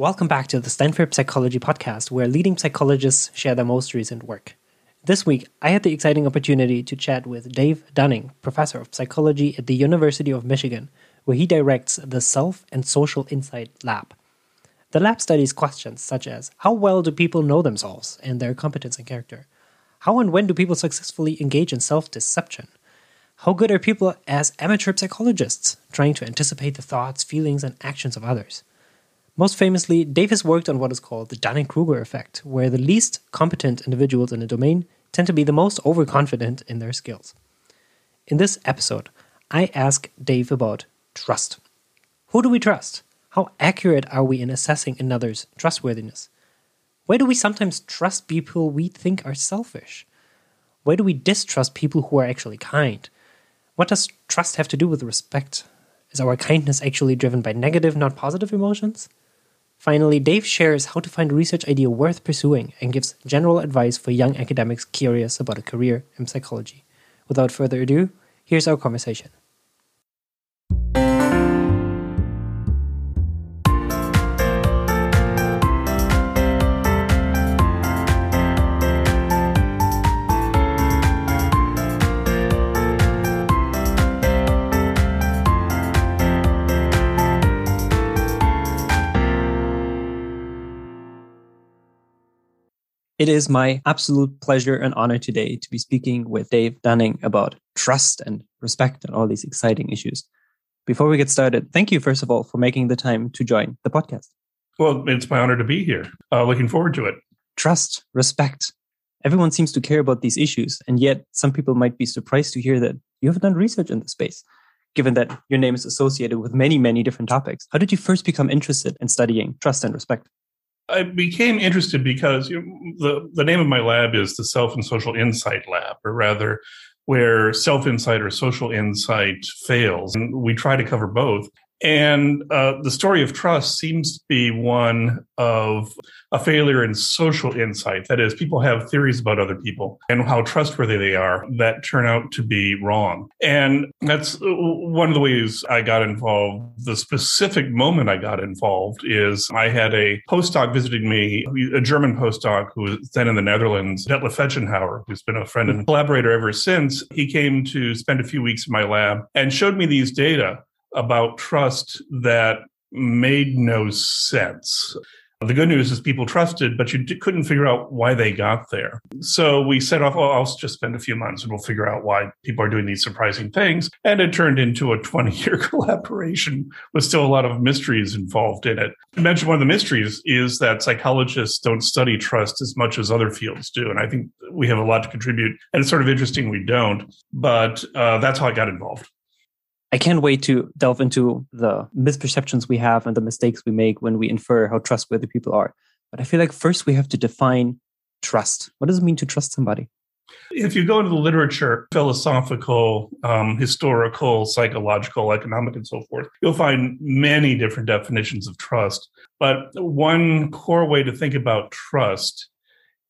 Welcome back to the Stanford Psychology Podcast, where leading psychologists share their most recent work. This week, I had the exciting opportunity to chat with Dave Dunning, professor of psychology at the University of Michigan, where he directs the Self and Social Insight Lab. The lab studies questions such as how well do people know themselves and their competence and character? How and when do people successfully engage in self deception? How good are people as amateur psychologists, trying to anticipate the thoughts, feelings, and actions of others? Most famously, Dave has worked on what is called the Dunning Kruger effect, where the least competent individuals in a domain tend to be the most overconfident in their skills. In this episode, I ask Dave about trust. Who do we trust? How accurate are we in assessing another's trustworthiness? Why do we sometimes trust people we think are selfish? Why do we distrust people who are actually kind? What does trust have to do with respect? Is our kindness actually driven by negative, not positive emotions? Finally, Dave shares how to find a research idea worth pursuing and gives general advice for young academics curious about a career in psychology. Without further ado, here's our conversation. It is my absolute pleasure and honor today to be speaking with Dave Dunning about trust and respect and all these exciting issues. Before we get started, thank you, first of all, for making the time to join the podcast. Well, it's my honor to be here. Uh, looking forward to it. Trust, respect. Everyone seems to care about these issues, and yet some people might be surprised to hear that you have done research in the space, given that your name is associated with many, many different topics. How did you first become interested in studying trust and respect? I became interested because you know, the the name of my lab is the Self and Social Insight Lab, or rather, where self insight or social insight fails, and we try to cover both. And uh, the story of trust seems to be one of a failure in social insight. That is, people have theories about other people and how trustworthy they are that turn out to be wrong. And that's uh, one of the ways I got involved. The specific moment I got involved is I had a postdoc visiting me, a German postdoc who was then in the Netherlands, Detlef Fetchenhauer, who's been a friend and collaborator ever since. He came to spend a few weeks in my lab and showed me these data about trust that made no sense. The good news is people trusted, but you couldn't figure out why they got there. So we set off, oh, I'll just spend a few months and we'll figure out why people are doing these surprising things. And it turned into a 20 year collaboration with still a lot of mysteries involved in it. I mentioned one of the mysteries is that psychologists don't study trust as much as other fields do. And I think we have a lot to contribute. And it's sort of interesting we don't, but uh, that's how I got involved. I can't wait to delve into the misperceptions we have and the mistakes we make when we infer how trustworthy people are. But I feel like first we have to define trust. What does it mean to trust somebody? If you go into the literature, philosophical, um, historical, psychological, economic, and so forth, you'll find many different definitions of trust. But one core way to think about trust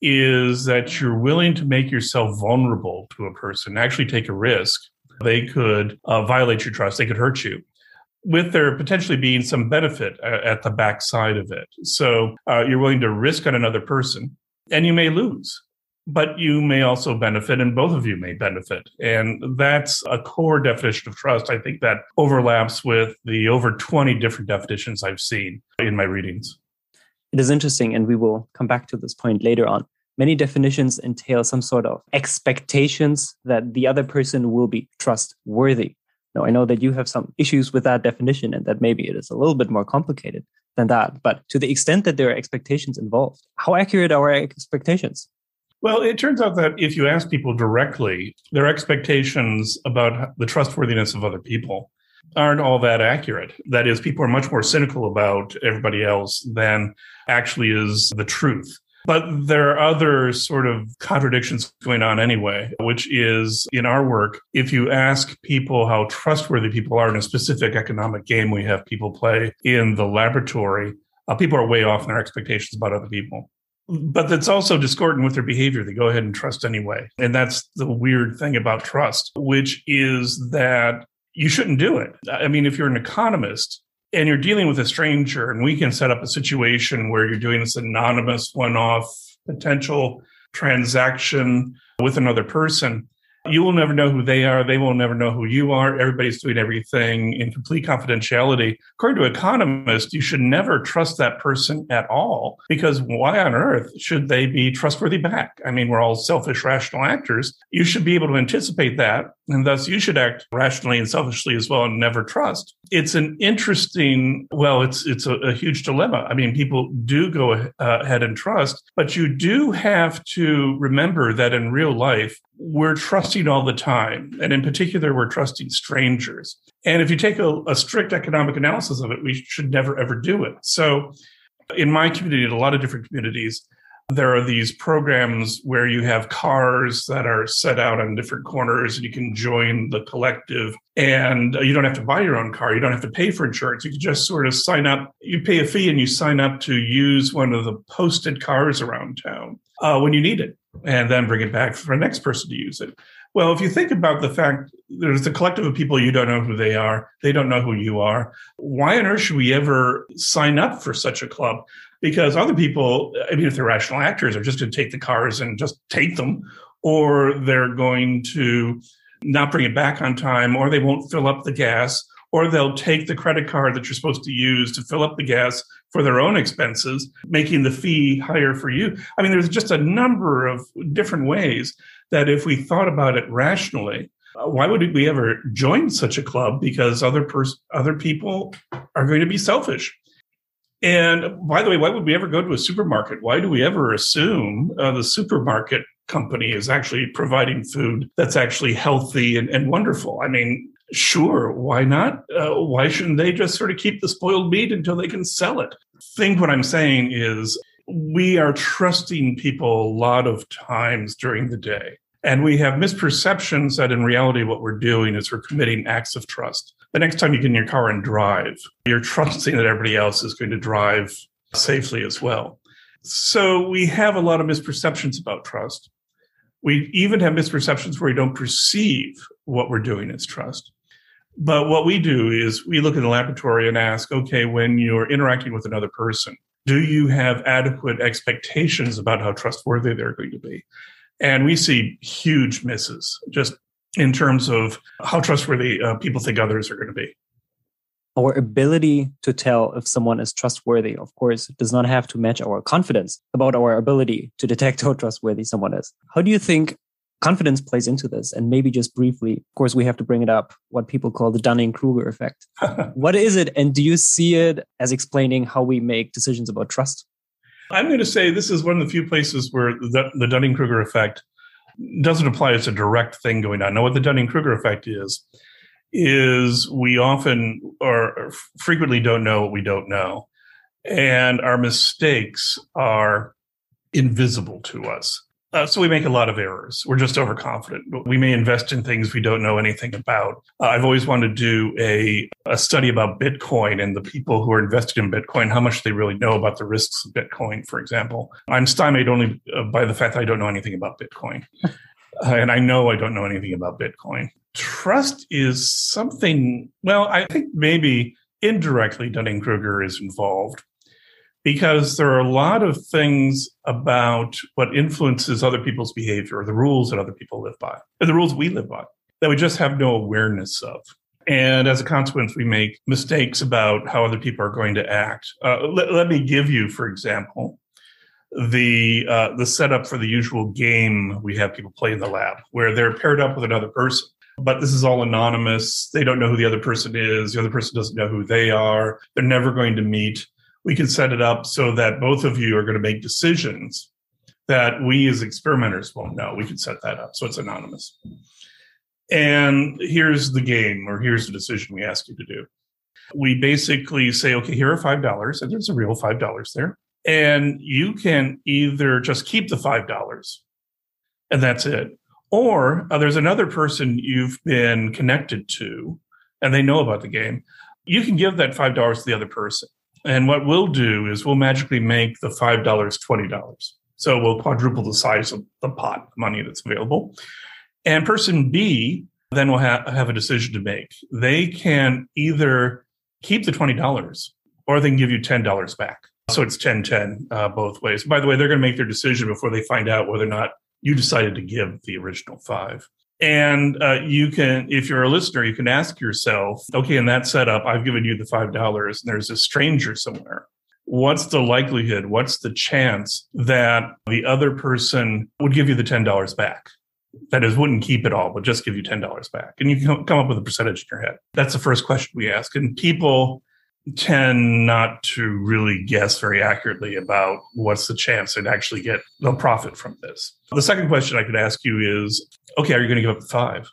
is that you're willing to make yourself vulnerable to a person, actually take a risk they could uh, violate your trust. They could hurt you with there potentially being some benefit at the backside of it. So uh, you're willing to risk on another person and you may lose, but you may also benefit and both of you may benefit. And that's a core definition of trust. I think that overlaps with the over 20 different definitions I've seen in my readings. It is interesting, and we will come back to this point later on many definitions entail some sort of expectations that the other person will be trustworthy. Now, I know that you have some issues with that definition and that maybe it is a little bit more complicated than that. But to the extent that there are expectations involved, how accurate are our expectations? Well, it turns out that if you ask people directly, their expectations about the trustworthiness of other people aren't all that accurate. That is, people are much more cynical about everybody else than actually is the truth. But there are other sort of contradictions going on anyway, which is in our work, if you ask people how trustworthy people are in a specific economic game we have people play in the laboratory, uh, people are way off in their expectations about other people. But that's also discordant with their behavior. They go ahead and trust anyway. And that's the weird thing about trust, which is that you shouldn't do it. I mean, if you're an economist, and you're dealing with a stranger, and we can set up a situation where you're doing this anonymous one off potential transaction with another person you will never know who they are. They will never know who you are. Everybody's doing everything in complete confidentiality. According to economists, you should never trust that person at all because why on earth should they be trustworthy back? I mean, we're all selfish, rational actors. You should be able to anticipate that. And thus you should act rationally and selfishly as well and never trust. It's an interesting, well, it's, it's a, a huge dilemma. I mean, people do go uh, ahead and trust, but you do have to remember that in real life, we're trusting all the time. And in particular, we're trusting strangers. And if you take a, a, strict economic analysis of it, we should never, ever do it. So in my community, in a lot of different communities, there are these programs where you have cars that are set out on different corners and you can join the collective and you don't have to buy your own car. You don't have to pay for insurance. You can just sort of sign up. You pay a fee and you sign up to use one of the posted cars around town uh, when you need it and then bring it back for the next person to use it. Well, if you think about the fact there's a collective of people you don't know who they are, they don't know who you are. Why on earth should we ever sign up for such a club? Because other people, I mean, if they're rational actors, are just going to take the cars and just take them, or they're going to not bring it back on time, or they won't fill up the gas, or they'll take the credit card that you're supposed to use to fill up the gas for their own expenses, making the fee higher for you. I mean, there's just a number of different ways that if we thought about it rationally, uh, why would we ever join such a club? Because other pers- other people are going to be selfish. And by the way, why would we ever go to a supermarket? Why do we ever assume uh, the supermarket company is actually providing food that's actually healthy and, and wonderful? I mean, Sure, why not? Uh, why shouldn't they just sort of keep the spoiled meat until they can sell it? think what I'm saying is we are trusting people a lot of times during the day. And we have misperceptions that in reality, what we're doing is we're committing acts of trust. The next time you get in your car and drive, you're trusting that everybody else is going to drive safely as well. So we have a lot of misperceptions about trust. We even have misperceptions where we don't perceive what we're doing as trust. But what we do is we look in the laboratory and ask, okay, when you're interacting with another person, do you have adequate expectations about how trustworthy they're going to be? And we see huge misses just in terms of how trustworthy uh, people think others are going to be. Our ability to tell if someone is trustworthy, of course, does not have to match our confidence about our ability to detect how trustworthy someone is. How do you think confidence plays into this and maybe just briefly of course we have to bring it up what people call the dunning-kruger effect what is it and do you see it as explaining how we make decisions about trust i'm going to say this is one of the few places where the, the dunning-kruger effect doesn't apply as a direct thing going on now what the dunning-kruger effect is is we often or frequently don't know what we don't know and our mistakes are invisible to us uh, so we make a lot of errors. We're just overconfident. We may invest in things we don't know anything about. Uh, I've always wanted to do a, a study about Bitcoin and the people who are invested in Bitcoin, how much they really know about the risks of Bitcoin, for example. I'm stymied only uh, by the fact that I don't know anything about Bitcoin. Uh, and I know I don't know anything about Bitcoin. Trust is something, well, I think maybe indirectly Dunning Kruger is involved because there are a lot of things about what influences other people's behavior, the rules that other people live by, and the rules we live by that we just have no awareness of. And as a consequence, we make mistakes about how other people are going to act. Uh, let, let, me give you, for example, the uh, the setup for the usual game we have people play in the lab, where they're paired up with another person. But this is all anonymous. They don't know who the other person is. The other person doesn't know who they are. They're never going to meet we can set it up so that both of you are going to make decisions that we as experimenters won't know. We can set that up so it's anonymous. And here's the game, or here's the decision we ask you to do. We basically say, okay, here are $5, and there's a real $5 there. And you can either just keep the $5 and that's it. Or uh, there's another person you've been connected to and they know about the game. You can give that $5 to the other person and what we'll do is we'll magically make the $5 $20. So we'll quadruple the size of the pot money that's available. And person B then will ha- have a decision to make. They can either keep the $20 or they can give you $10 back. So it's 10 10 uh, both ways. By the way, they're going to make their decision before they find out whether or not you decided to give the original five. And uh, you can, if you're a listener, you can ask yourself, okay, in that setup, I've given you the $5 and there's a stranger somewhere. What's the likelihood? What's the chance that the other person would give you the $10 back? That is, wouldn't keep it all, but just give you $10 back. And you can come up with a percentage in your head. That's the first question we ask. And people tend not to really guess very accurately about what's the chance they'd actually get they'll profit from this. The second question I could ask you is, okay, are you going to give up the five?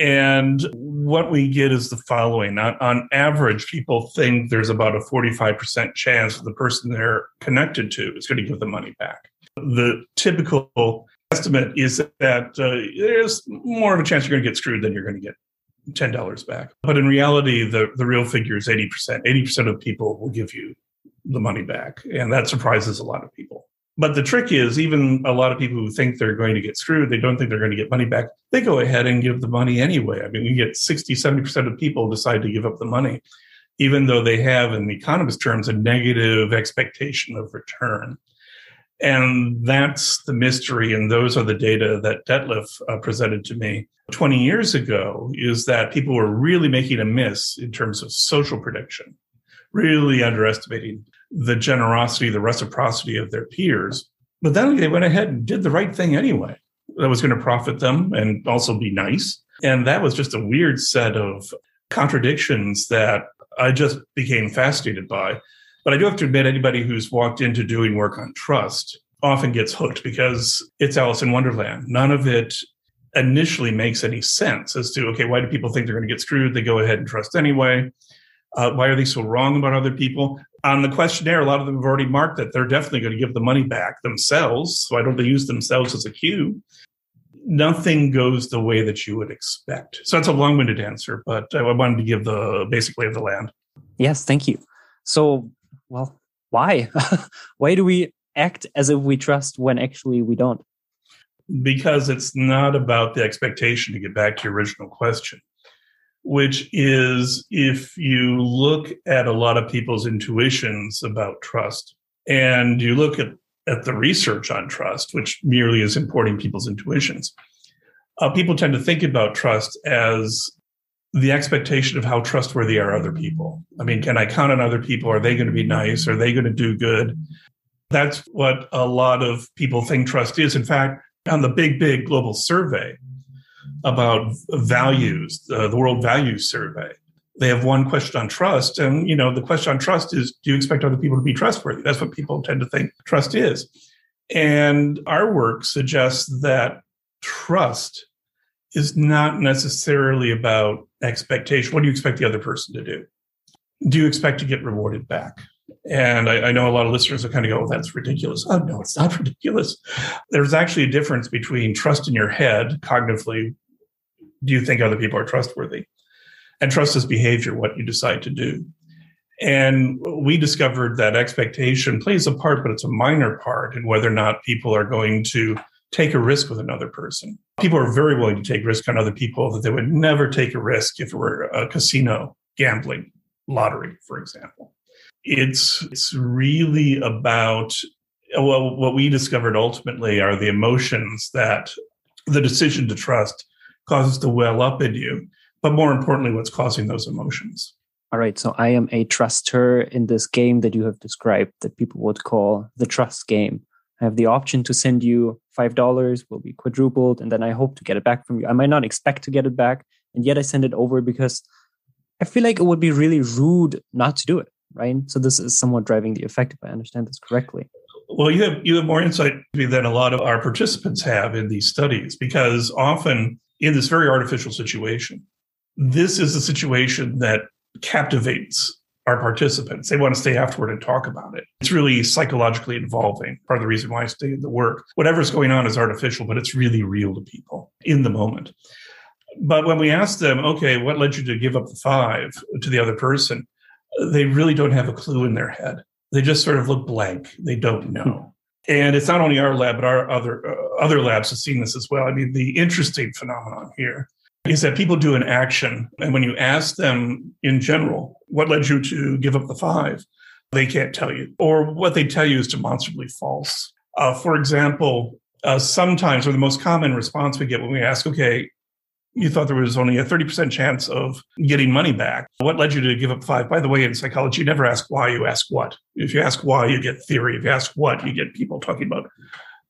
And what we get is the following. On, on average, people think there's about a 45% chance that the person they're connected to is going to give the money back. The typical estimate is that uh, there's more of a chance you're going to get screwed than you're going to get ten dollars back. But in reality, the the real figure is eighty percent. Eighty percent of people will give you the money back, and that surprises a lot of people. But the trick is, even a lot of people who think they're going to get screwed, they don't think they're going to get money back. They go ahead and give the money anyway. I mean, we get 60, 70% of people decide to give up the money, even though they have, in the economist terms, a negative expectation of return. And that's the mystery. And those are the data that Detlef uh, presented to me 20 years ago is that people were really making a miss in terms of social prediction, really underestimating the generosity, the reciprocity of their peers. But then they went ahead and did the right thing anyway. That was going to profit them and also be nice. And that was just a weird set of contradictions that I just became fascinated by. But I do have to admit, anybody who's walked into doing work on trust often gets hooked because it's Alice in Wonderland. None of it initially makes any sense as to, okay, why do people think they're going to get screwed? They go ahead and trust anyway. Uh, why are they so wrong about other people? On the questionnaire, a lot of them have already marked that they're definitely going to give the money back themselves. So why don't they use themselves as a cue? Nothing goes the way that you would expect. So that's a long-winded answer, but I wanted to give the basic lay of the land. Yes, thank you. So well, why? why do we act as if we trust when actually we don't? Because it's not about the expectation to get back to your original question, which is if you look at a lot of people's intuitions about trust and you look at, at the research on trust, which merely is importing people's intuitions, uh, people tend to think about trust as the expectation of how trustworthy are other people. I mean, can I count on other people? Are they going to be nice? Are they going to do good? That's what a lot of people think trust is. In fact, on the big, big global survey about values, uh, the World Values Survey, they have one question on trust. And, you know, the question on trust is do you expect other people to be trustworthy? That's what people tend to think trust is. And our work suggests that trust is not necessarily about expectation. What do you expect the other person to do? Do you expect to get rewarded back? And I, I know a lot of listeners are kind of go, oh, that's ridiculous. Oh, no, it's not ridiculous. There's actually a difference between trust in your head, cognitively, do you think other people are trustworthy? And trust is behavior, what you decide to do. And we discovered that expectation plays a part, but it's a minor part in whether or not people are going to take a risk with another person. People are very willing to take risk on other people that they would never take a risk if it were a casino gambling lottery, for example. It's it's really about well, what we discovered ultimately are the emotions that the decision to trust causes to well up in you, but more importantly, what's causing those emotions. All right. So I am a truster in this game that you have described that people would call the trust game. I have the option to send you $5 will be quadrupled and then I hope to get it back from you. I might not expect to get it back and yet I send it over because I feel like it would be really rude not to do it, right? So this is somewhat driving the effect if I understand this correctly. Well, you have you have more insight than a lot of our participants have in these studies because often in this very artificial situation, this is a situation that captivates our participants. They want to stay afterward and talk about it. It's really psychologically involving. Part of the reason why I stay in the work. Whatever's going on is artificial, but it's really real to people in the moment. But when we ask them, okay, what led you to give up the five to the other person? They really don't have a clue in their head. They just sort of look blank. They don't know. Hmm. And it's not only our lab, but our other uh, other labs have seen this as well. I mean, the interesting phenomenon here is that people do an action. And when you ask them in general, what led you to give up the five? They can't tell you. Or what they tell you is demonstrably false. Uh, for example, uh, sometimes, or the most common response we get when we ask, okay, you thought there was only a 30% chance of getting money back. What led you to give up five? By the way, in psychology, you never ask why, you ask what. If you ask why, you get theory. If you ask what, you get people talking about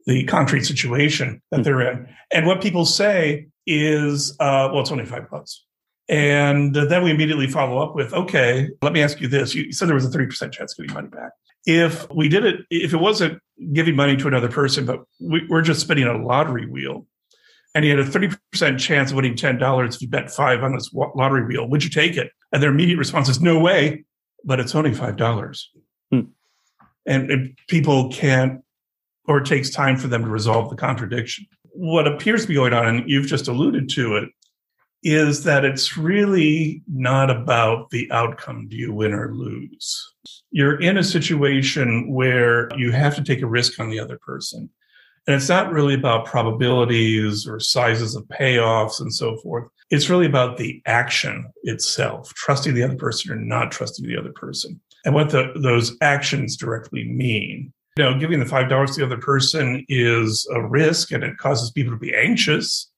the concrete situation that they're in. And what people say is, uh, well, it's only five bucks. And then we immediately follow up with, okay, let me ask you this. You said there was a 30% chance of getting money back. If we did it, if it wasn't giving money to another person, but we, we're just spinning a lottery wheel, and you had a 30% chance of winning $10 if you bet five on this lottery wheel, would you take it? And their immediate response is, no way, but it's only $5. Hmm. And, and people can't, or it takes time for them to resolve the contradiction. What appears to be going on, and you've just alluded to it, is that it's really not about the outcome. Do you win or lose? You're in a situation where you have to take a risk on the other person. And it's not really about probabilities or sizes of payoffs and so forth. It's really about the action itself, trusting the other person or not trusting the other person, and what the, those actions directly mean. You know, giving the $5 to the other person is a risk and it causes people to be anxious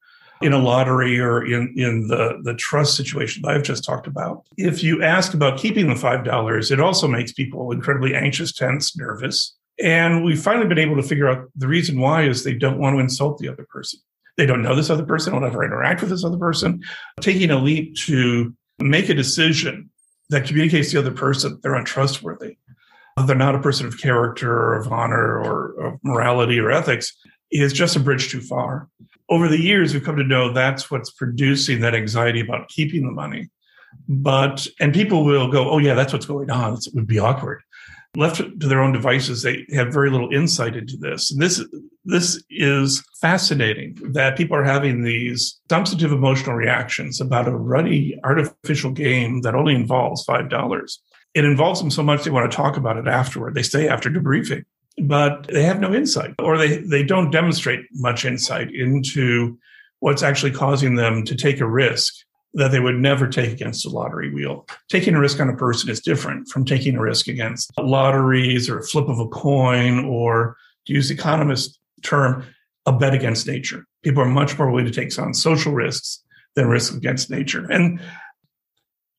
in a lottery or in, in the, the trust situation that I've just talked about. If you ask about keeping the $5, it also makes people incredibly anxious, tense, nervous. And we've finally been able to figure out the reason why is they don't want to insult the other person. They don't know this other person, don't ever interact with this other person. Taking a leap to make a decision that communicates to the other person they're untrustworthy, they're not a person of character or of honor or of morality or ethics is just a bridge too far. Over the years, we've come to know that's what's producing that anxiety about keeping the money. But, and people will go, oh, yeah, that's what's going on. It would be awkward left to their own devices, they have very little insight into this. And this this is fascinating that people are having these substantive emotional reactions about a ruddy artificial game that only involves five dollars. It involves them so much they want to talk about it afterward. They stay after debriefing, but they have no insight, or they they don't demonstrate much insight into what's actually causing them to take a risk that they would never take against a lottery wheel. Taking a risk on a person is different from taking a risk against lotteries or a flip of a coin or, to use the economist term, a bet against nature. People are much more willing to take on social risks than risks against nature. And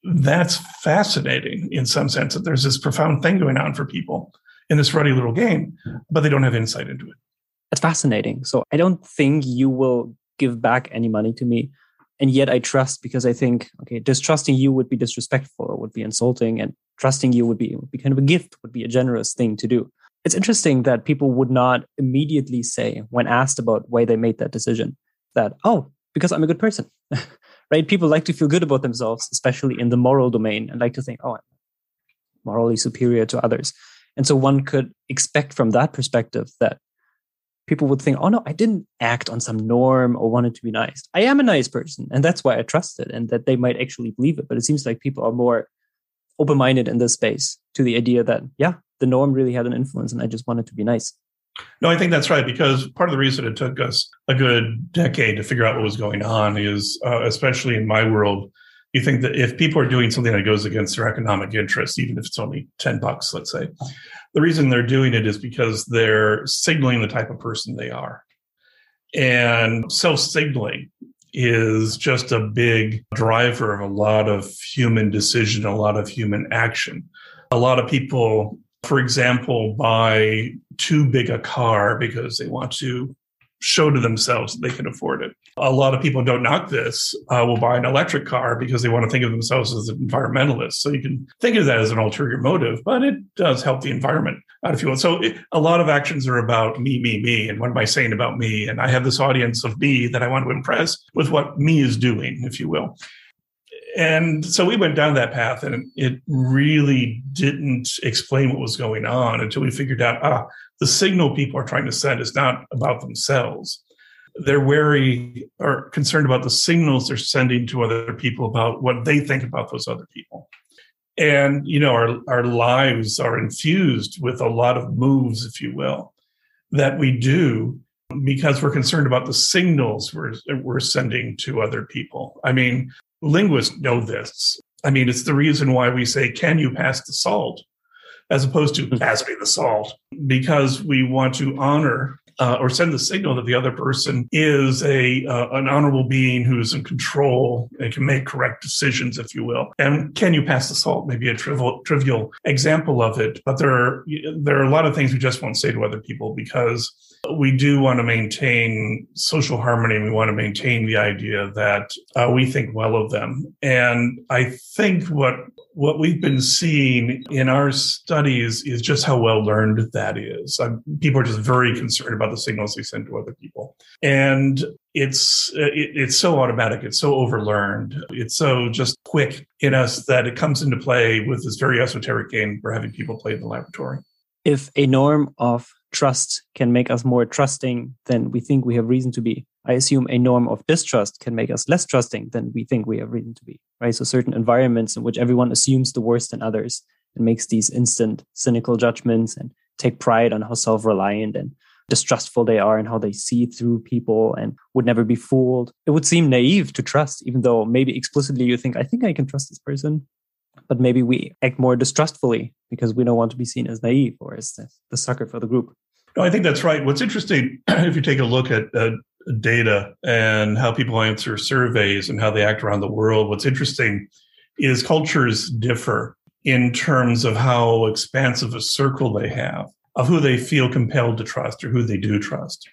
that's fascinating in some sense that there's this profound thing going on for people in this ruddy little game, but they don't have insight into it. It's fascinating. So I don't think you will give back any money to me and yet I trust because I think okay, distrusting you would be disrespectful, or would be insulting, and trusting you would be would be kind of a gift, would be a generous thing to do. It's interesting that people would not immediately say when asked about why they made that decision that oh because I'm a good person, right? People like to feel good about themselves, especially in the moral domain, and like to think oh I'm morally superior to others. And so one could expect from that perspective that people would think, oh no, I didn't act on some norm or wanted to be nice. I am a nice person. And that's why I trust it and that they might actually believe it. But it seems like people are more open minded in this space to the idea that, yeah, the norm really had an influence and I just wanted to be nice. No, I think that's right because part of the reason it took us a good decade to figure out what was going on is, uh, especially in my world, you think that if people are doing something that goes against their economic interests, even if it's only 10 bucks, let's say, the reason they're doing it is because they're signaling the type of person they are. And self signaling is just a big driver of a lot of human decision, a lot of human action. A lot of people, for example, buy too big a car because they want to show to themselves that they can afford it. A lot of people don't knock this uh, will buy an electric car because they want to think of themselves as environmentalists. So you can think of that as an ulterior motive, but it does help the environment out if you want. So it, a lot of actions are about me, me, me, and what am I saying about me? And I have this audience of me that I want to impress with what me is doing, if you will. And so we went down that path, and it really didn't explain what was going on until we figured out ah, the signal people are trying to send is not about themselves. They're wary or concerned about the signals they're sending to other people about what they think about those other people. And, you know, our, our lives are infused with a lot of moves, if you will, that we do because we're concerned about the signals we're, we're sending to other people. I mean, linguists know this. I mean, it's the reason why we say, Can you pass the salt? As opposed to pass me the salt, because we want to honor uh, or send the signal that the other person is a uh, an honorable being who is in control and can make correct decisions, if you will. And can you pass the salt? Maybe a trivial trivial example of it, but there are there are a lot of things we just won't say to other people because we do want to maintain social harmony. We want to maintain the idea that uh, we think well of them. And I think what what we've been seeing in our studies is just how well learned that is. Um, people are just very concerned about the signals they send to other people, and it's it, it's so automatic, it's so overlearned, it's so just quick in us that it comes into play with this very esoteric game we're having people play in the laboratory. If a norm of trust can make us more trusting than we think we have reason to be. I assume a norm of distrust can make us less trusting than we think we have reason to be, right? So certain environments in which everyone assumes the worst in others and makes these instant cynical judgments and take pride on how self-reliant and distrustful they are and how they see through people and would never be fooled. It would seem naive to trust, even though maybe explicitly you think, I think I can trust this person but maybe we act more distrustfully because we don't want to be seen as naive or as the, sucker for the group. No, I think that's right. What's interesting, if you take a look at uh, data and how people answer surveys and how they act around the world, what's interesting is cultures differ in terms of how expansive a circle they have of who they feel compelled to trust or who they do trust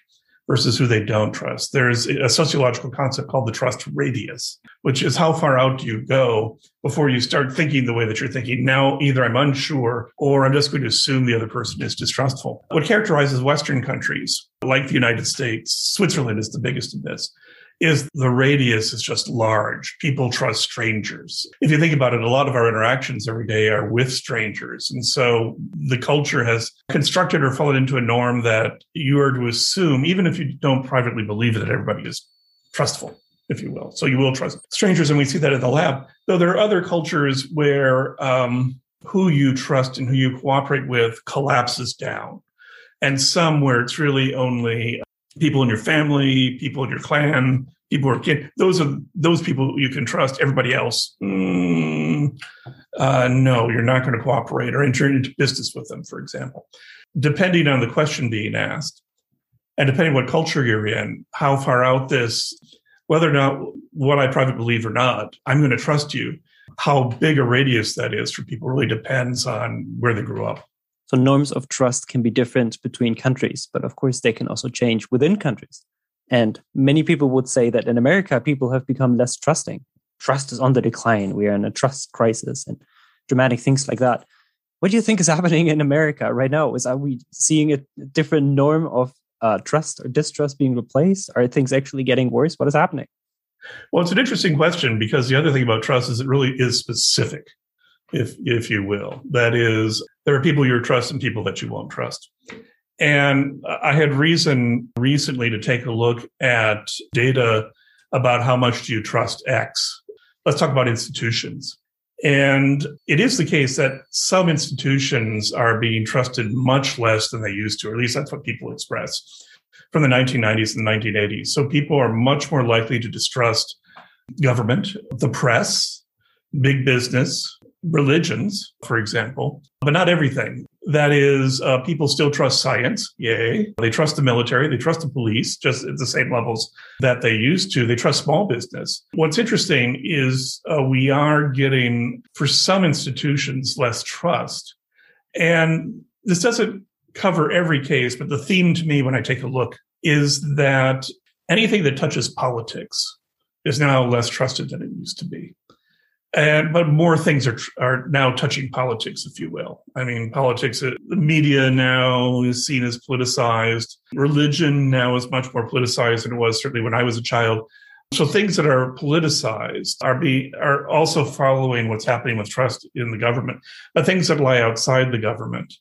versus who they don't trust. There's a sociological concept called the trust radius, which is how far out do you go before you start thinking the way that you're thinking. Now, either I'm unsure or I'm just going to assume the other person is distrustful. What characterizes Western countries, like the United States, Switzerland is the biggest of this, is the radius is just large. People trust strangers. If you think about it, a lot of our interactions every day are with strangers. And so the culture has constructed or fallen into a norm that you are to assume, even if you don't privately believe it, that everybody is trustful, if you will. So you will trust strangers. And we see that in the lab. Though there are other cultures where um, who you trust and who you cooperate with collapses down. And some where it's really only people in your family, people in your clan, people who are kin. Those are those people you can trust. Everybody else, mm, uh, no, you're not going to cooperate or enter into business with them, for example. Depending on the question being asked, and depending what culture you're in, how far out this, whether or not what I privately believe or not, I'm going to trust you. How big a radius that is for people really depends on where they grew up. So norms of trust can be different between countries, but of course they can also change within countries. And many people would say that in America, people have become less trusting. Trust is on the decline. We are in a trust crisis and dramatic things like that. What do you think is happening in America right now? Is are we seeing a different norm of uh, trust or distrust being replaced? Are things actually getting worse? What is happening? Well, it's an interesting question because the other thing about trust is it really is specific if if you will. That is, there are people you trust and people that you won't trust. And I had reason recently to take a look at data about how much do you trust X. Let's talk about institutions. And it is the case that some institutions are being trusted much less than they used to, or at least that's what people express from the 1990s and the 1980s. So people are much more likely to distrust government, the press, big business, religions, for example, but not everything. That is, uh, people still trust science. Yay. They trust the military. They trust the police just at the same levels that they used to. They trust small business. What's interesting is uh, we are getting, for some institutions, less trust. And this doesn't cover every case, but the theme to me when I take a look is that anything that touches politics is now less trusted than it used to be and but more things are are now touching politics, if you will. I mean, politics. Uh, the media now is seen as politicized. Religion now is much more politicized than it was certainly when I was a child. So things that are politicized are be are also following what's happening with trust in the government. But things that lie outside the government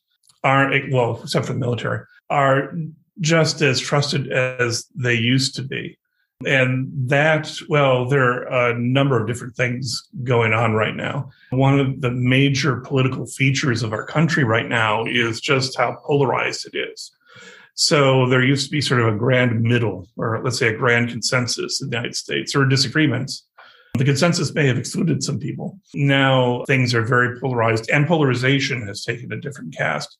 aren't well, except for the military, are just as trusted as they used to be. And that, well, there are a number of different things going on right now. One of the major political features of our country right now is just how polarized it is. So there used to be sort of a grand middle, or let's say a grand consensus in the United States, or disagreements. The consensus may have excluded some people. Now things are very polarized, and polarization has taken a different cast,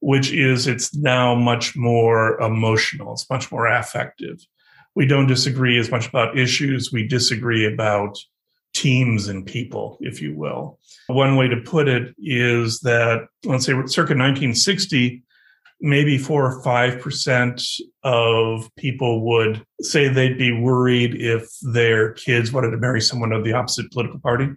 which is it's now much more emotional, it's much more affective. We don't disagree as much about issues, we disagree about teams and people, if you will. One way to put it is that, let's say, circa 1960, maybe four or five percent of people would say they'd be worried if their kids wanted to marry someone of the opposite political party.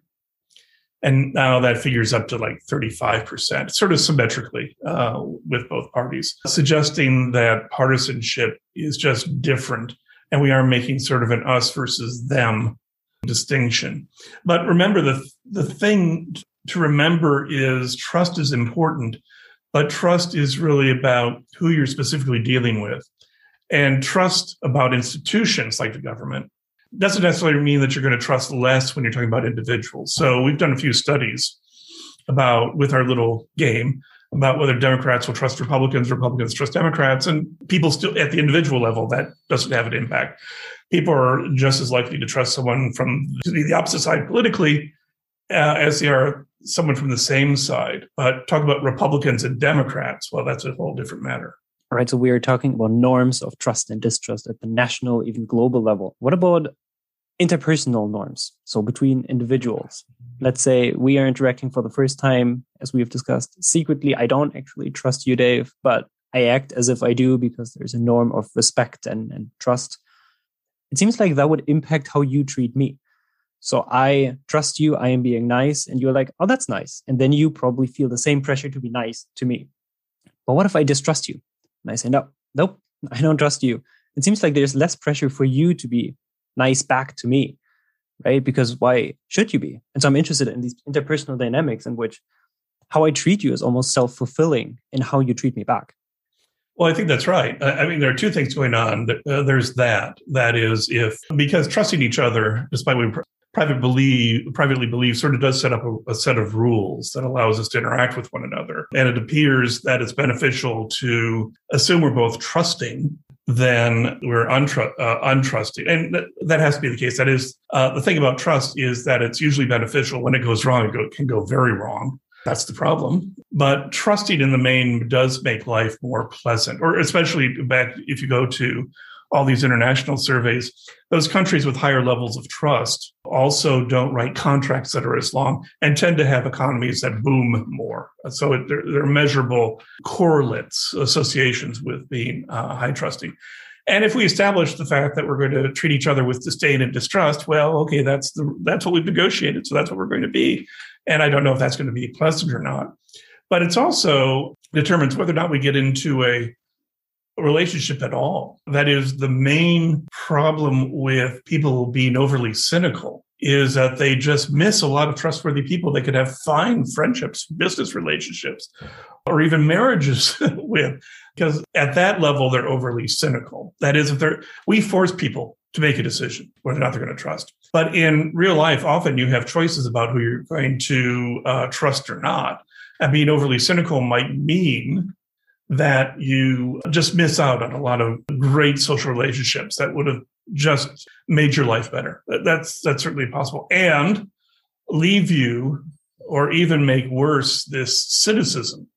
And now that figures up to like 35%, sort of symmetrically uh, with both parties, suggesting that partisanship is just different. And we are making sort of an us versus them distinction. But remember, the, the thing to remember is trust is important but trust is really about who you're specifically dealing with. And trust about institutions like the government doesn't necessarily mean that you're going to trust less when you're talking about individuals. So we've done a few studies about with our little game about whether Democrats will trust Republicans, Republicans trust Democrats, and people still at the individual level that doesn't have an impact. People are just as likely to trust someone from the opposite side politically uh, as they are someone from the same side. But talk about Republicans and Democrats, well, that's a whole different matter. All right. So we are talking about norms of trust and distrust at the national, even global level. What about interpersonal norms? So between individuals, let's say we are interacting for the first time, as we have discussed, secretly. I don't actually trust you, Dave, but I act as if I do because there's a norm of respect and, and trust. It seems like that would impact how you treat me. So I trust you, I am being nice, and you're like, oh, that's nice. And then you probably feel the same pressure to be nice to me. But what if I distrust you? And I say, no, nope, I don't trust you. It seems like there's less pressure for you to be nice back to me, right? Because why should you be? And so I'm interested in these interpersonal dynamics in which how I treat you is almost self fulfilling in how you treat me back. Well, I think that's right. I mean, there are two things going on. Uh, there's that. That is, if because trusting each other, despite we private believe, privately believe sort of does set up a, a, set of rules that allows us to interact with one another. And it appears that it's beneficial to assume we're both trusting then we're untru- uh, untrusting. And th- that has to be the case. That is, uh, the thing about trust is that it's usually beneficial. When it goes wrong, it go, can go very wrong. That's the problem. But trusting in the main does make life more pleasant, or especially back if you go to all these international surveys, those countries with higher levels of trust also don't write contracts that are as long and tend to have economies that boom more. So it, they're, they're, measurable correlates, associations with being uh, high trusting. And if we establish the fact that we're going to treat each other with disdain and distrust, well, okay, that's the that's what we've negotiated, so that's what we're going to be. And I don't know if that's going to be pleasant or not. But it's also determines whether or not we get into a relationship at all. That is the main problem with people being overly cynical is that they just miss a lot of trustworthy people they could have fine friendships, business relationships, or even marriages with. Because at that level, they're overly cynical. That is, if they're, we force people to make a decision whether or not they're going to trust. But in real life, often you have choices about who you're going to uh, trust or not. And being overly cynical might mean that you just miss out on a lot of great social relationships that would have just made your life better. That's that's certainly possible, and leave you or even make worse this cynicism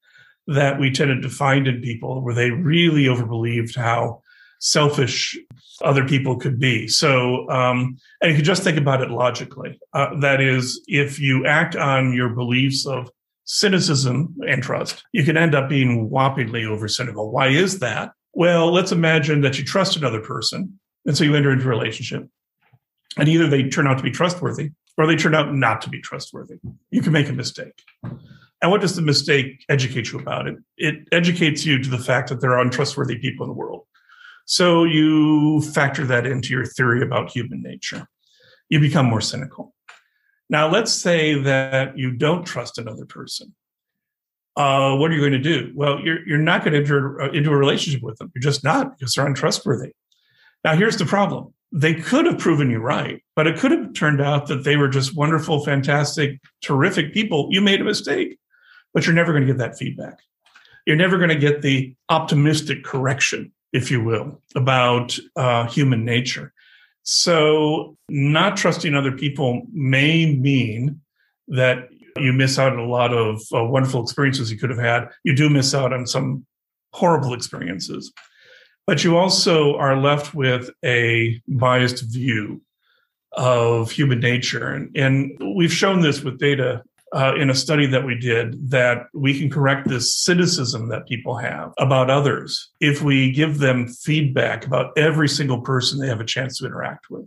that we tended to find in people, where they really overbelieved how selfish other people could be. So, um, and you could just think about it logically. Uh, that is, if you act on your beliefs of cynicism and trust, you can end up being whoppingly over cynical. Why is that? Well, let's imagine that you trust another person. And so you enter into a relationship. And either they turn out to be trustworthy or they turn out not to be trustworthy. You can make a mistake. And what does the mistake educate you about? It, it educates you to the fact that there are untrustworthy people in the world. So you factor that into your theory about human nature. You become more cynical. Now, let's say that you don't trust another person. Uh, what are you going to do? Well, you're, you're not going to enter uh, into a relationship with them. You're just not because they're untrustworthy. Now, here's the problem. They could have proven you right, but it could have turned out that they were just wonderful, fantastic, terrific people. You made a mistake, but you're never going to get that feedback. you're never going to get the optimistic correction, if you will, about uh, human nature. So, not trusting other people may mean that you miss out on a lot of uh, wonderful experiences you could have had. You do miss out on some horrible experiences, but you also are left with a biased view of human nature. And, and we've shown this with data uh, in a study that we did that we can correct this cynicism that people have about others if we give them feedback about every single person they have a chance to interact with.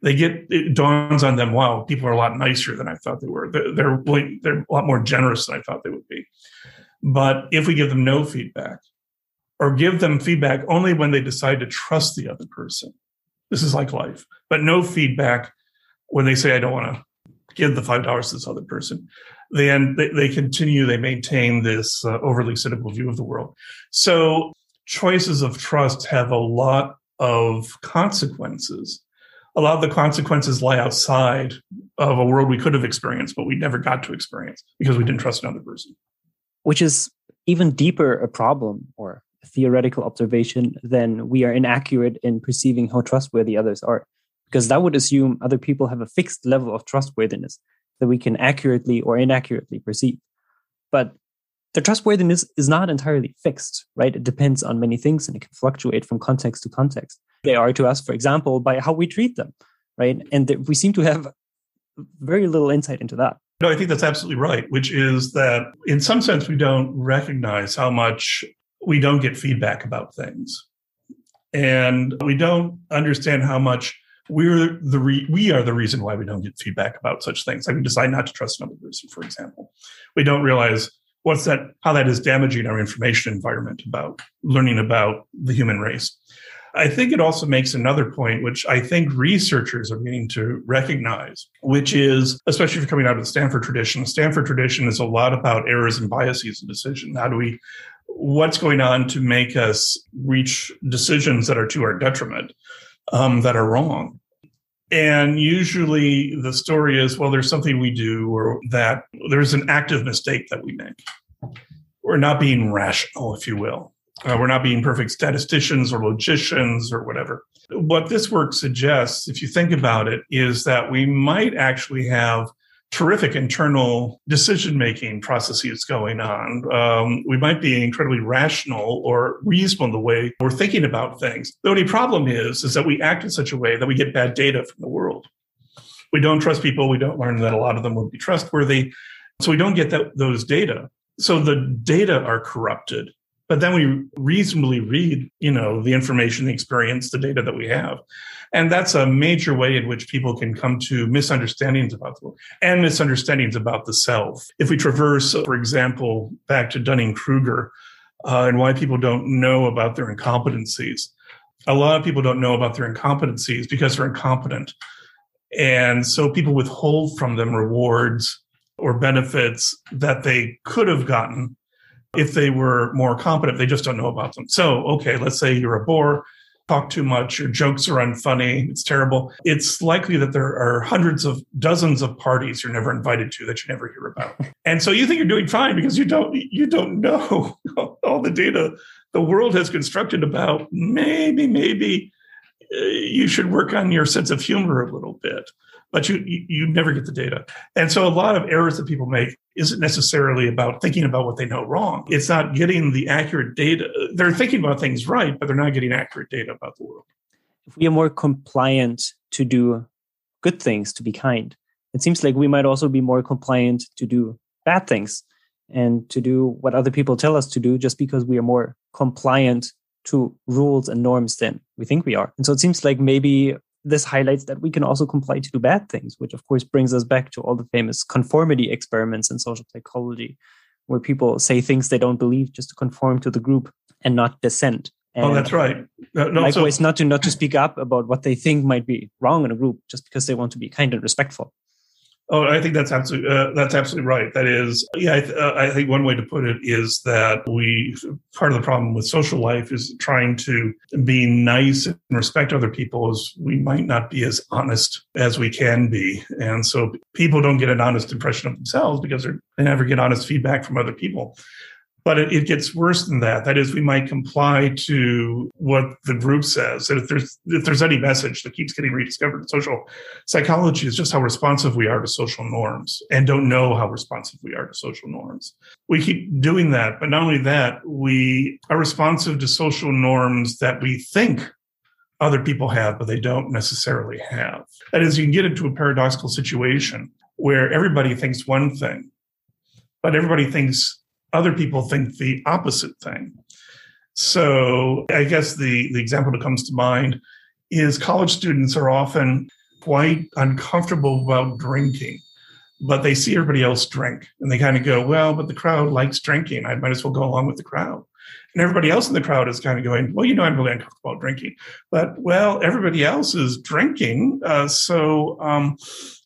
They get it dawns on them, wow, people are a lot nicer than I thought they were. They're, they're, they're a lot more generous than I thought they would be. But if we give them no feedback or give them feedback only when they decide to trust the other person, this is like life, but no feedback when they say, I don't want to give the five dollars to this other person. Then they, they continue, they maintain this uh, overly cynical view of the world. So choices of trust have a lot of consequences. A lot of the consequences lie outside of a world we could have experienced, but we never got to experience because we didn't trust another person. Which is even deeper a problem or a theoretical observation than we are inaccurate in perceiving how trustworthy others are because that would assume other people have a fixed level of trustworthiness that we can accurately or inaccurately perceive. But the trustworthiness is not entirely fixed, right? It depends on many things and it can fluctuate from context to context. They are to us, for example, by how we treat them, right? And th- we seem to have very little insight into that. No, I think that's absolutely right, which is that in some sense, we don't recognize how much we don't get feedback about things. And we don't understand how much we're the re- we are the reason why we don't get feedback about such things. Like we decide not to trust another person, for example. We don't realize what's that how that is damaging our information environment about learning about the human race. I think it also makes another point, which I think researchers are beginning to recognize, which is, especially if you're coming out of the Stanford tradition, the Stanford tradition is a lot about errors and biases in decision. How do we, what's going on to make us reach decisions that are to our detriment? Um, that are wrong. And usually the story is, well, there's something we do or that there's an active mistake that we make. We're not being rational, if you will. Uh, we're not being perfect statisticians or logicians or whatever. What this work suggests, if you think about it, is that we might actually have terrific internal decision making processes going on. Um, we might be incredibly rational or reasonable in the way we're thinking about things. The only problem is, is that we act in such a way that we get bad data from the world. We don't trust people. We don't learn that a lot of them would be trustworthy. So we don't get that, those data. So the data are corrupted. But then we reasonably read, you know, the information, the experience, the data that we have. And that's a major way in which people can come to misunderstandings about the world and misunderstandings about the self. If we traverse, for example, back to Dunning Kruger uh, and why people don't know about their incompetencies, a lot of people don't know about their incompetencies because they're incompetent. And so people withhold from them rewards or benefits that they could have gotten if they were more competent. They just don't know about them. So, okay, let's say you're a bore talk too much, your jokes are unfunny, it's terrible. It's likely that there are hundreds of dozens of parties you're never invited to that you never hear about. And so you think you're doing fine because you don't you don't know all the data the world has constructed about maybe maybe uh, you should work on your sense of humor a little bit but you, you never get the data. And so a lot of errors that people make isn't necessarily about thinking about what they know wrong. It's not getting the accurate data. They're thinking about things right, but they're not getting accurate data about the world. If we are more compliant to do good things, to be kind, it seems like we might also be more compliant to do bad things and to do what other people tell us to do just because we are more compliant to rules and norms than we think we are. And so it seems like maybe this highlights that we can also comply to do bad things, which of course brings us back to all the famous conformity experiments in social psychology, where people say things they don't believe just to conform to the group and not dissent. And oh, that's right. Uh, no, likewise, so- not to not to speak up about what they think might be wrong in a group just because they want to be kind and respectful. Oh, I think that's absolutely uh, that's absolutely right. That is, yeah, I, th- uh, I, think one way to put it is that we part of the problem with social life is trying to be nice and respect other people as we might not be as honest as we can be, and so people don't get an honest impression of themselves because they never get honest feedback from other people. But it, it, gets worse than that. That is, we might comply to what the group says. And if there's if there's any message that keeps getting rediscovered social psychology, is just how responsive we are to social norms and don't know how responsive we are to social norms. We keep doing that, but not only that, we are responsive to social norms that we think other people have, but they don't necessarily have. That is, you can get into a paradoxical situation where everybody thinks one thing, but everybody thinks other people think the opposite thing. So I guess the, the example that comes to mind is college students are often quite uncomfortable about drinking, but they see everybody else drink and they kind of go, well, but the crowd likes drinking. I might as well go along with the crowd. And everybody else in the crowd is kind of going, well, you know, I'm really uncomfortable about drinking, but well, everybody else is drinking. Uh, so um,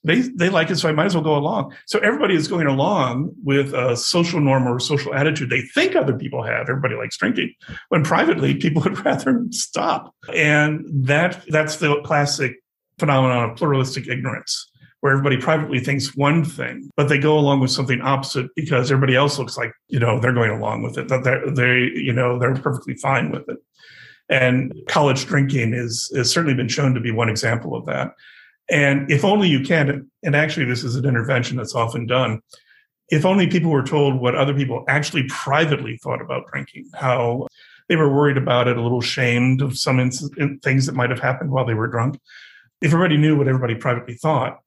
they, they like it, so I might as well go along. So everybody is going along with a social norm or social attitude they think other people have. Everybody likes drinking, when privately people would rather stop. And that that's the classic phenomenon of pluralistic ignorance where everybody privately thinks one thing, but they go along with something opposite because everybody else looks like, you know, they're going along with it, that they're, they, you know, they're perfectly fine with it. And college drinking is, has certainly been shown to be one example of that. And if only you can, and actually this is an intervention that's often done, if only people were told what other people actually privately thought about drinking, how they were worried about it, a little shamed of some ins- things that might have happened while they were drunk. If everybody knew what everybody privately thought,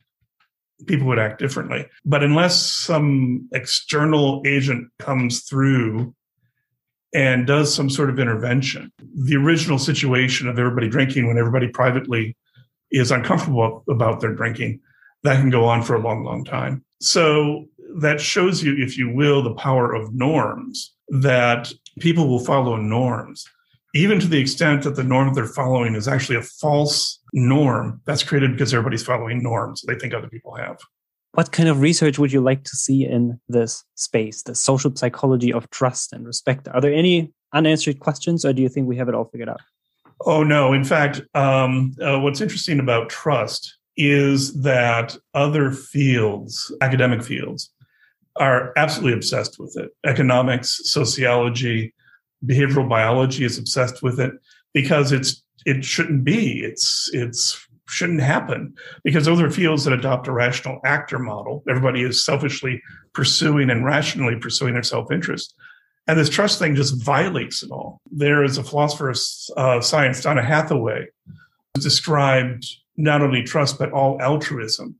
people would act differently. But unless some external agent comes through and does some sort of intervention, the original situation of everybody drinking when everybody privately is uncomfortable about their drinking, that can go on for a long, long time. So that shows you, if you will, the power of norms, that people will follow norms even to the extent that the norm they're following is actually a false norm that's created because everybody's following norms they think other people have. What kind of research would you like to see in this space, the social psychology of trust and respect? Are there any unanswered questions, or do you think we have it all figured out? Oh, no. In fact, um, uh, what's interesting about trust is that other fields, academic fields, are absolutely obsessed with it. Economics, sociology, behavioral biology is obsessed with it because it's it shouldn't be. It's it's shouldn't happen because those are fields that adopt a rational actor model. Everybody is selfishly pursuing and rationally pursuing their self interest. And this trust thing just violates it all. There is a philosopher of uh, science, Donna Haraway, who described not only trust, but all altruism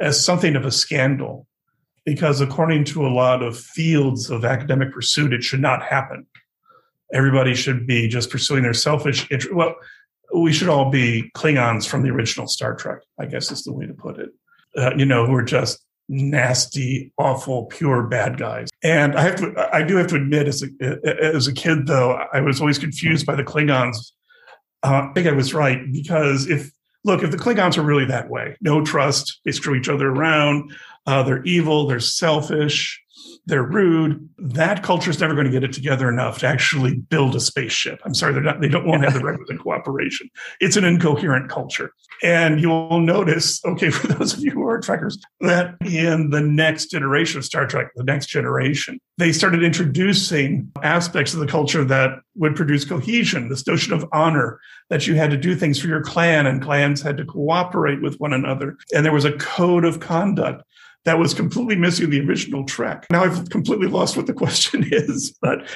as something of a scandal. Because according to a lot of fields of academic pursuit, it should not happen everybody should be just pursuing their selfish interest. Well, we should all be Klingons from the original Star Trek, I guess is the way to put it. Uh, you know, who are just nasty, awful, pure bad guys. And I have to, I do have to admit, as a as a kid though, I was always confused by the Klingons. Uh, I think I was right because if look, if the Klingons are really that way, no trust, they screw each other around, uh, they're evil, they're selfish, they're rude. That culture is never going to get it together enough to actually build a spaceship. I'm sorry, they're not, they don't want to have the requisite cooperation. It's an incoherent culture. And you'll notice, okay, for those of you who are trekkers, that in the next generation of Star Trek, the next generation, they started introducing aspects of the culture that would produce cohesion, this notion of honor, that you had to do things for your clan and clans had to cooperate with one another. And there was a code of conduct that was completely missing the original Trek. Now I've completely lost what the question is, but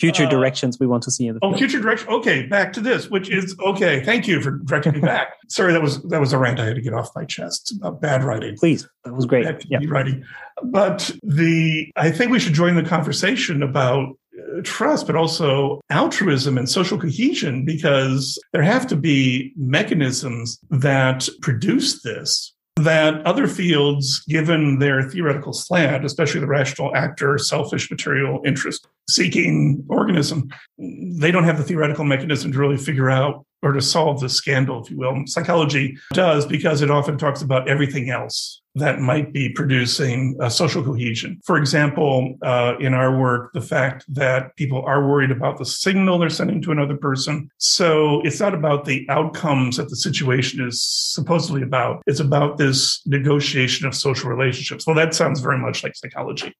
future uh, directions we want to see in the oh future direction okay back to this which is okay thank you for directing me back sorry that was that was a rant i had to get off my chest about bad writing please that was great yeah. writing but the i think we should join the conversation about uh, trust but also altruism and social cohesion because there have to be mechanisms that produce this that other fields, given their theoretical slant, especially the rational actor, selfish material interest seeking organism, they don't have the theoretical mechanism to really figure out or to solve the scandal, if you will. Psychology does because it often talks about everything else that might be producing social cohesion. For example, uh, in our work, the fact that people are worried about the signal they're sending to another person. So it's not about the outcomes that the situation is supposedly about. It's about this negotiation of social relationships. Well, that sounds very much like psychology,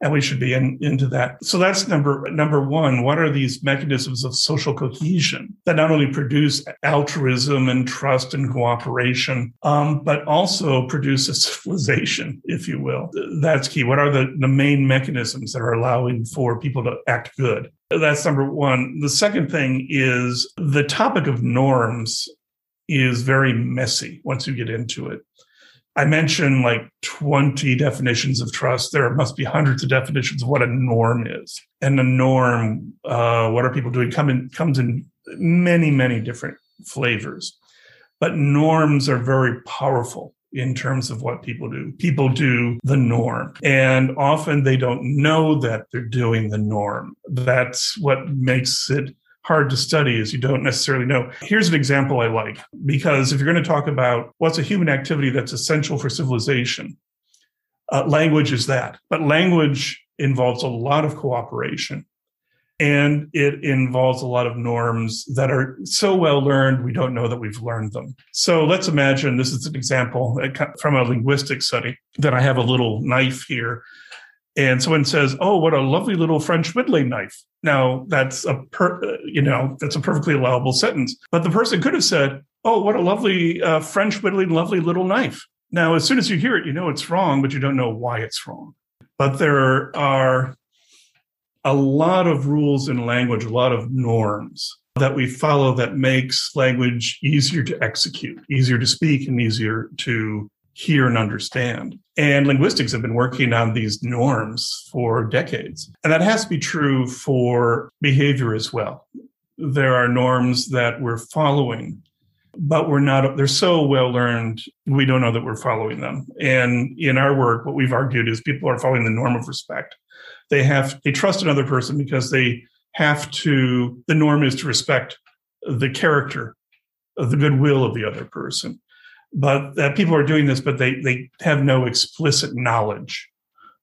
and we should be in, into that. So that's number number one. What are these mechanisms of social cohesion that not only produce altruism and trust and cooperation, um, but also produce a if you will? That's key. What are the, the main mechanisms that are allowing for people to act good? That's number one. The second thing is the topic of norms is very messy once you get into it. I mentioned like 20 definitions of trust. There must be hundreds of definitions of what a norm is. And the norm, uh, what are people doing, come in, comes in many, many different flavors. But norms are very powerful in terms of what people do. People do the norm, and often they don't know that they're doing the norm. That's what makes it hard to study is you don't necessarily know. Here's an example I like because if you're going to talk about what's a human activity that's essential for civilization, uh, language is that. But language involves a lot of cooperation and it involves a lot of norms that are so well learned we don't know that we've learned them. So let's imagine this is an example from a linguistic study that i have a little knife here. And someone says oh what a lovely little french whittling knife. Now that's a per, you know that's a perfectly allowable sentence. But the person could have said oh what a lovely uh, french whittling lovely little knife. Now as soon as you hear it you know it's wrong but you don't know why it's wrong. But there are a lot of rules in language, a lot of norms that we follow that makes language easier to execute, easier to speak, and easier to hear and understand. And linguistics have been working on these norms for decades. And that has to be true for behavior as well. There are norms that we're following, but we're not, they're so well learned, we don't know that we're following them. And in our work, what we've argued is people are following the norm of respect they have they trust another person because they have to the norm is to respect the character the goodwill of the other person. But that people are doing this but they they have no explicit knowledge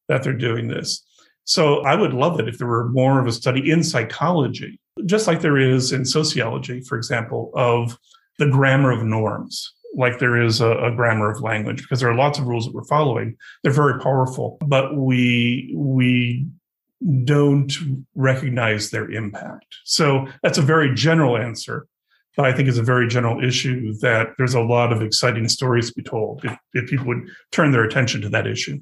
that they're doing this. So i would love it if there were more of a study in psychology just like there is in sociology for example of the grammar of norms like there is a, a, grammar of language because there are lots of rules that we're following. They're very powerful but we we don't recognize their impact. So that's a very general answer but i think it's a very general issue that there's a lot of exciting stories to be told if, if people would turn their attention to that issue.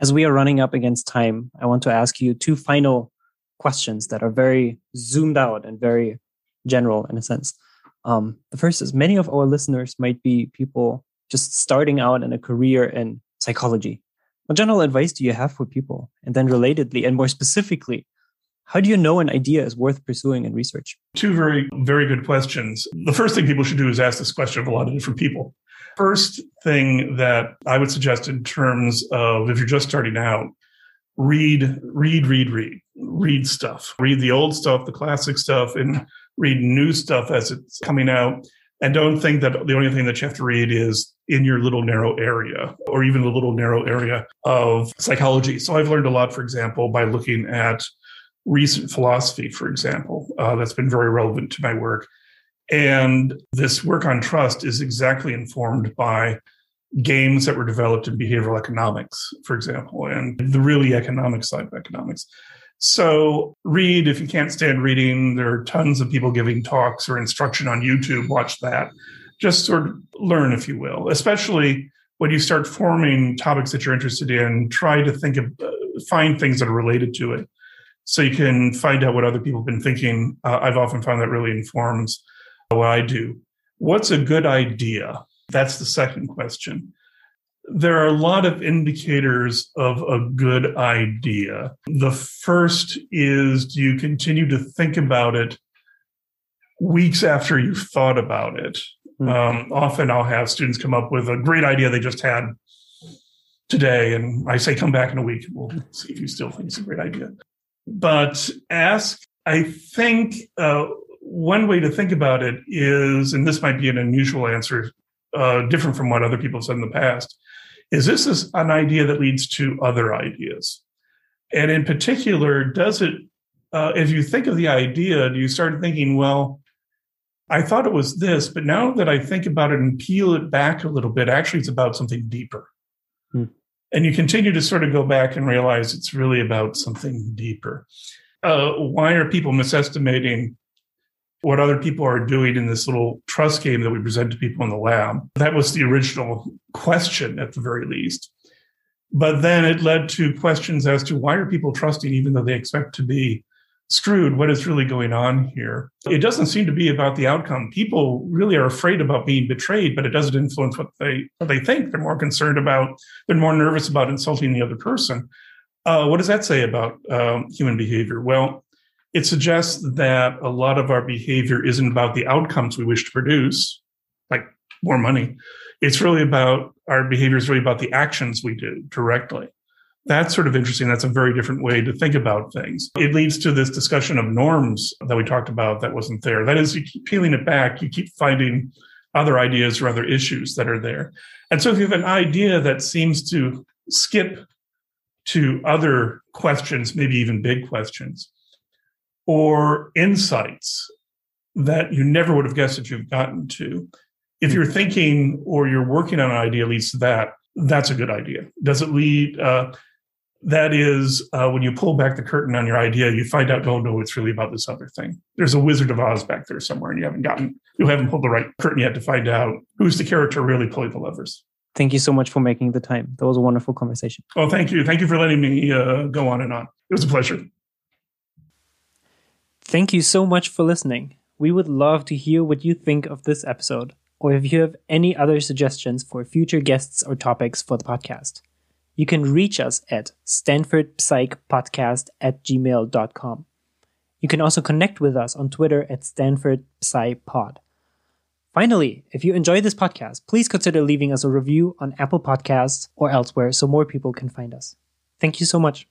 As we are running up against time i want to ask you two final questions that are very zoomed out and very general in a sense um, the first is many of our listeners might be people just starting out in a career in psychology. What general advice do you have for people? And then, relatedly and more specifically, how do you know an idea is worth pursuing in research? Two very, very good questions. The first thing people should do is ask this question of a lot of different people. First thing that I would suggest in terms of if you're just starting out, read, read, read, read, read stuff. Read the old stuff, the classic stuff, and read new stuff as it's coming out. And don't think that the only thing that you have to read is in your little narrow area or even the little narrow area of psychology. So I've learned a lot, for example, by looking at recent philosophy, for example, uh, that's been very relevant to my work. And this work on trust is exactly informed by games that were developed in behavioral economics, for example, and the really economic side of economics. So read if you can't stand reading. There are tons of people giving talks or instruction on YouTube. Watch that. Just sort of learn, if you will, especially when you start forming topics that you're interested in, try to think of, uh, find things that are related to it so you can find out what other people have been thinking. Uh, I've often found that really informs what I do. What's a good idea? That's the second question there are a lot of indicators of a good idea. The first is do you continue to think about it weeks after you've thought about it? Mm-hmm. Um, often I'll have students come up with a great idea they just had today, and I say, come back in a week. We'll see if you still think it's a great idea. But ask, I think uh, one way to think about it is, and this might be an unusual answer, uh, different from what other people have said in the past, is this is an idea that leads to other ideas? And in particular, does it, uh, if you think of the idea, do you start thinking, well, I thought it was this, but now that I think about it and peel it back a little bit, actually it's about something deeper. Hmm. And you continue to sort of go back and realize it's really about something deeper. Uh, why are people misestimating what other people are doing in this little trust game that we present to people in the lab? That was the original question, at the very least. But then it led to questions as to why are people trusting even though they expect to be screwed? What is really going on here? It doesn't seem to be about the outcome. People really are afraid about being betrayed, but it doesn't influence what they what they think. They're more concerned about, they're more nervous about insulting the other person. Uh, what does that say about um, human behavior? Well, it suggests that a lot of our behavior isn't about the outcomes we wish to produce, like more money. It's really about our behavior is really about the actions we do directly. That's sort of interesting. That's a very different way to think about things. It leads to this discussion of norms that we talked about that wasn't there. That is, you keep peeling it back, you keep finding other ideas or other issues that are there. And so if you have an idea that seems to skip to other questions, maybe even big questions, or insights that you never would have guessed that you've gotten to, if you're thinking or you're working on an idea leads to that, that's a good idea. Does it lead? Uh, that is uh, when you pull back the curtain on your idea, you find out, oh no, it's really about this other thing. There's a Wizard of Oz back there somewhere, and you haven't gotten, you haven't pulled the right curtain yet to find out who's the character really pulling the levers. Thank you so much for making the time. That was a wonderful conversation. Oh, thank you. Thank you for letting me uh, go on and on. It was a pleasure. Thank you so much for listening. We would love to hear what you think of this episode, or if you have any other suggestions for future guests or topics for the podcast you can reach us at stanfordpsychpodcast at gmail.com. You can also connect with us on Twitter at stanfordpsypod. Finally, if you enjoy this podcast, please consider leaving us a review on Apple Podcasts or elsewhere so more people can find us. Thank you so much.